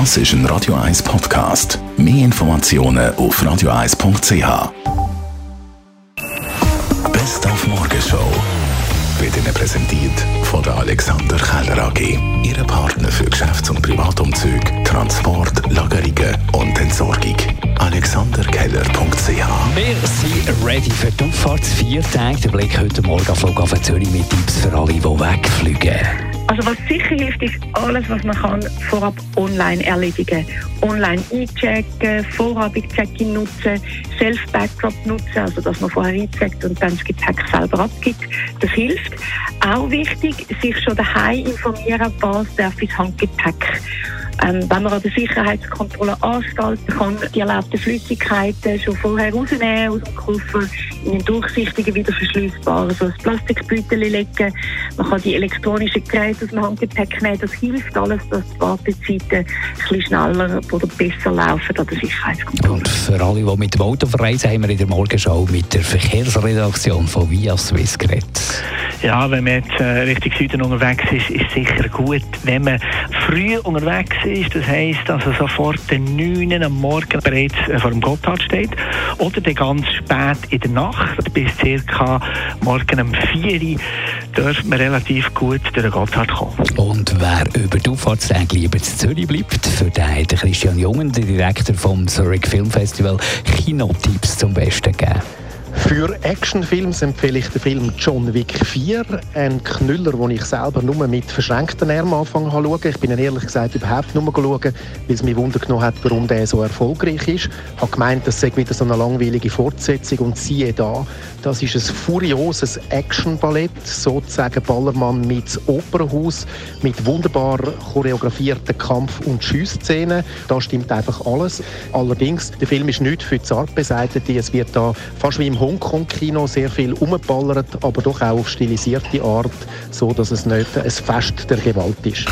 Das ist ein Radio 1 Podcast. Mehr Informationen auf radio1.ch. Best auf Morgenshow wird Ihnen präsentiert von der Alexander Keller AG. Ihre Partner für Geschäfts- und Privatumzüge, Transport, Lagerungen und Entsorgung. AlexanderKeller.ch Wir sind ready für die Auffahrt. Vier Tage. Der Blick heute Morgen auf Flughafen Zürich mit Tipps für alle, die wegfliegen. Also was sicher hilft, ist alles, was man kann vorab online erledigen. Online einchecken, vorabig Check-in nutzen, Self-Backdrop nutzen, also dass man vorher eincheckt und dann das Gepäck selber abgibt. Das hilft. Auch wichtig, sich schon daheim informieren, was darf ins Handgepäck. Ähm, wenn man an der Sicherheitskontrolle anstalten kann, die erlaubten Flüssigkeiten schon vorher rausnehmen aus dem Koffer, in einen durchsichtigen, wieder verschließbaren, so ein Plastikbeutel legen. Man kann die elektronischen Geräte aus dem Handgepäck nehmen. Das hilft alles, dass die Wartezeiten ein bisschen schneller oder besser laufen an der Sicherheitskontrolle. Und für alle, die mit dem Auto verreisen, haben wir in der Morgenschau mit der Verkehrsredaktion von Via Swiss geredet. Ja, wenn man jetzt äh, Richtung Süden unterwegs ist, ist sicher gut, wenn man früh unterwegs ist. Das heisst, also sofort den 9 am Morgen bereits äh, vor dem Gotthard steht. Oder dann ganz spät in der Nacht, bis circa morgen um 4 Uhr, dürfte man relativ gut durch den Gotthard kommen. Und wer über die Auffahrtstage lieber zu Zürich bleibt, für den hat Christian Jungen, der Direktor vom Zurich Film Festival, Kinotipps zum Besten gegeben. Für Actionfilms empfehle ich den Film John Wick 4, ein Knüller, den ich selber nur mit verschränkten Armen anfangen habe. Ich bin ehrlich gesagt überhaupt nur schauen, weil es mich Wunder genommen hat, warum der so erfolgreich ist. Ich habe gemeint, das sei wieder so eine langweilige Fortsetzung und siehe da, das ist ein furioses Actionballett, sozusagen Ballermann mit Opernhaus, mit wunderbar choreografierten Kampf- und Schussszenen. Da stimmt einfach alles. Allerdings, der Film ist nicht für zart Beseitete. Es wird da fast wie im Hongkong-Kino sehr viel umballert, aber doch auch auf stilisierte Art, so dass es nicht ein Fest der Gewalt ist.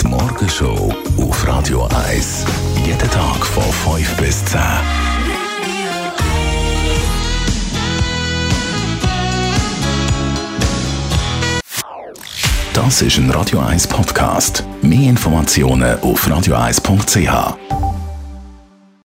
Die Morgenshow auf Radio 1. Jeden Tag von 5 bis 10. Das ist ein Radio 1 Podcast. Mehr Informationen auf radio1.ch.